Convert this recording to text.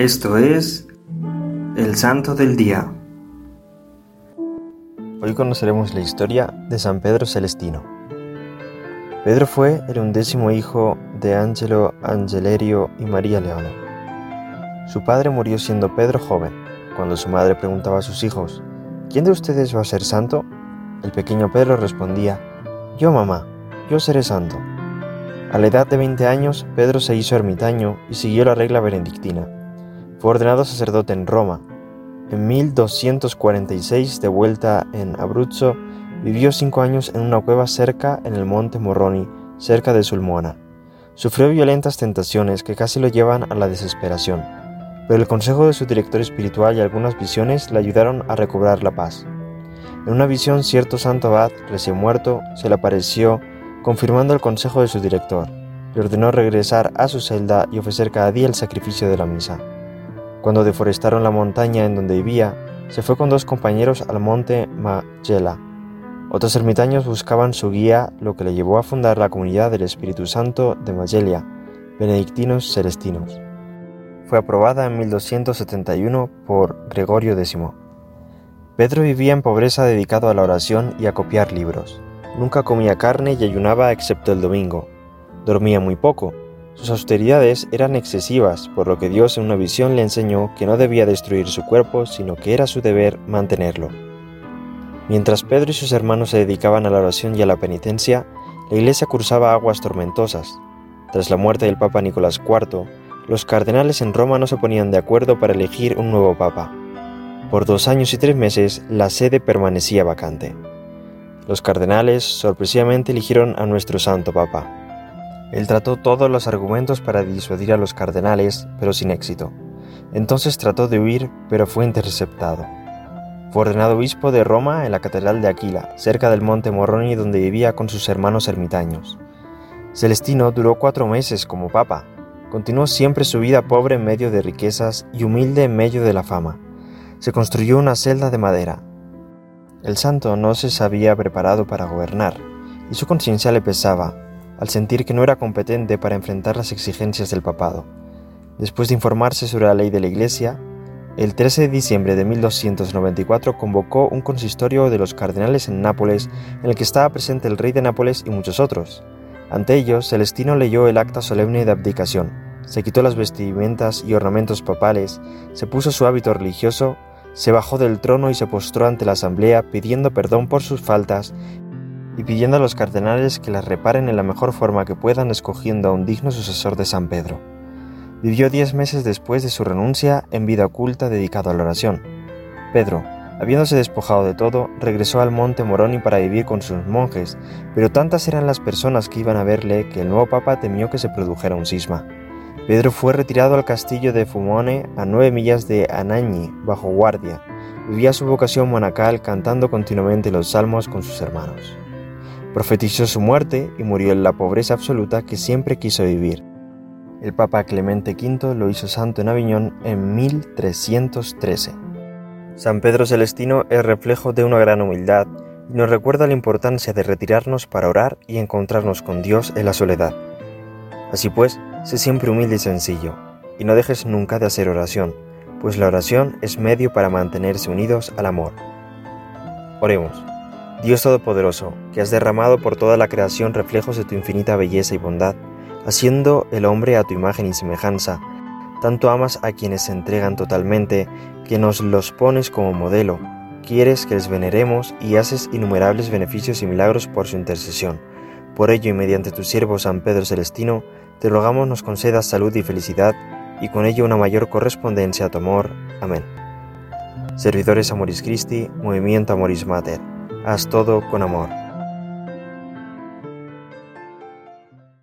Esto es el Santo del Día. Hoy conoceremos la historia de San Pedro Celestino. Pedro fue el undécimo hijo de Angelo Angelerio y María Leona. Su padre murió siendo Pedro joven. Cuando su madre preguntaba a sus hijos, ¿quién de ustedes va a ser santo? El pequeño Pedro respondía, yo mamá, yo seré santo. A la edad de 20 años, Pedro se hizo ermitaño y siguió la regla benedictina. Fue ordenado sacerdote en Roma. En 1246, de vuelta en Abruzzo, vivió cinco años en una cueva cerca en el monte Morroni, cerca de Sulmona. Sufrió violentas tentaciones que casi lo llevan a la desesperación, pero el consejo de su director espiritual y algunas visiones le ayudaron a recobrar la paz. En una visión, cierto santo abad, recién muerto, se le apareció confirmando el consejo de su director. Le ordenó regresar a su celda y ofrecer cada día el sacrificio de la misa. Cuando deforestaron la montaña en donde vivía, se fue con dos compañeros al monte Magella. Otros ermitaños buscaban su guía, lo que le llevó a fundar la comunidad del Espíritu Santo de Magellia, benedictinos celestinos. Fue aprobada en 1271 por Gregorio X. Pedro vivía en pobreza dedicado a la oración y a copiar libros. Nunca comía carne y ayunaba excepto el domingo. Dormía muy poco. Sus austeridades eran excesivas, por lo que Dios en una visión le enseñó que no debía destruir su cuerpo, sino que era su deber mantenerlo. Mientras Pedro y sus hermanos se dedicaban a la oración y a la penitencia, la iglesia cursaba aguas tormentosas. Tras la muerte del Papa Nicolás IV, los cardenales en Roma no se ponían de acuerdo para elegir un nuevo papa. Por dos años y tres meses la sede permanecía vacante. Los cardenales sorpresivamente eligieron a nuestro Santo Papa. Él trató todos los argumentos para disuadir a los cardenales, pero sin éxito. Entonces trató de huir, pero fue interceptado. Fue ordenado obispo de Roma en la Catedral de Aquila, cerca del monte Morroni donde vivía con sus hermanos ermitaños. Celestino duró cuatro meses como papa. Continuó siempre su vida pobre en medio de riquezas y humilde en medio de la fama. Se construyó una celda de madera, el santo no se sabía preparado para gobernar, y su conciencia le pesaba, al sentir que no era competente para enfrentar las exigencias del papado. Después de informarse sobre la ley de la Iglesia, el 13 de diciembre de 1294 convocó un consistorio de los cardenales en Nápoles en el que estaba presente el rey de Nápoles y muchos otros. Ante ellos, Celestino leyó el acta solemne de abdicación, se quitó las vestimentas y ornamentos papales, se puso su hábito religioso se bajó del trono y se postró ante la asamblea pidiendo perdón por sus faltas y pidiendo a los cardenales que las reparen en la mejor forma que puedan escogiendo a un digno sucesor de San Pedro. Vivió diez meses después de su renuncia en vida oculta dedicado a la oración. Pedro, habiéndose despojado de todo, regresó al monte Moroni para vivir con sus monjes, pero tantas eran las personas que iban a verle que el nuevo papa temió que se produjera un cisma. Pedro fue retirado al castillo de Fumone a nueve millas de Anagni, bajo guardia. Vivía su vocación monacal cantando continuamente los salmos con sus hermanos. Profetizó su muerte y murió en la pobreza absoluta que siempre quiso vivir. El Papa Clemente V lo hizo santo en Aviñón en 1313. San Pedro Celestino es reflejo de una gran humildad y nos recuerda la importancia de retirarnos para orar y encontrarnos con Dios en la soledad. Así pues, sé siempre humilde y sencillo, y no dejes nunca de hacer oración, pues la oración es medio para mantenerse unidos al amor. Oremos. Dios Todopoderoso, que has derramado por toda la creación reflejos de tu infinita belleza y bondad, haciendo el hombre a tu imagen y semejanza, tanto amas a quienes se entregan totalmente, que nos los pones como modelo, quieres que les veneremos y haces innumerables beneficios y milagros por su intercesión. Por ello y mediante tu siervo San Pedro Celestino, te rogamos nos concedas salud y felicidad, y con ello una mayor correspondencia a tu amor. Amén. Servidores Amoris Christi, Movimiento Amoris Mater, haz todo con amor.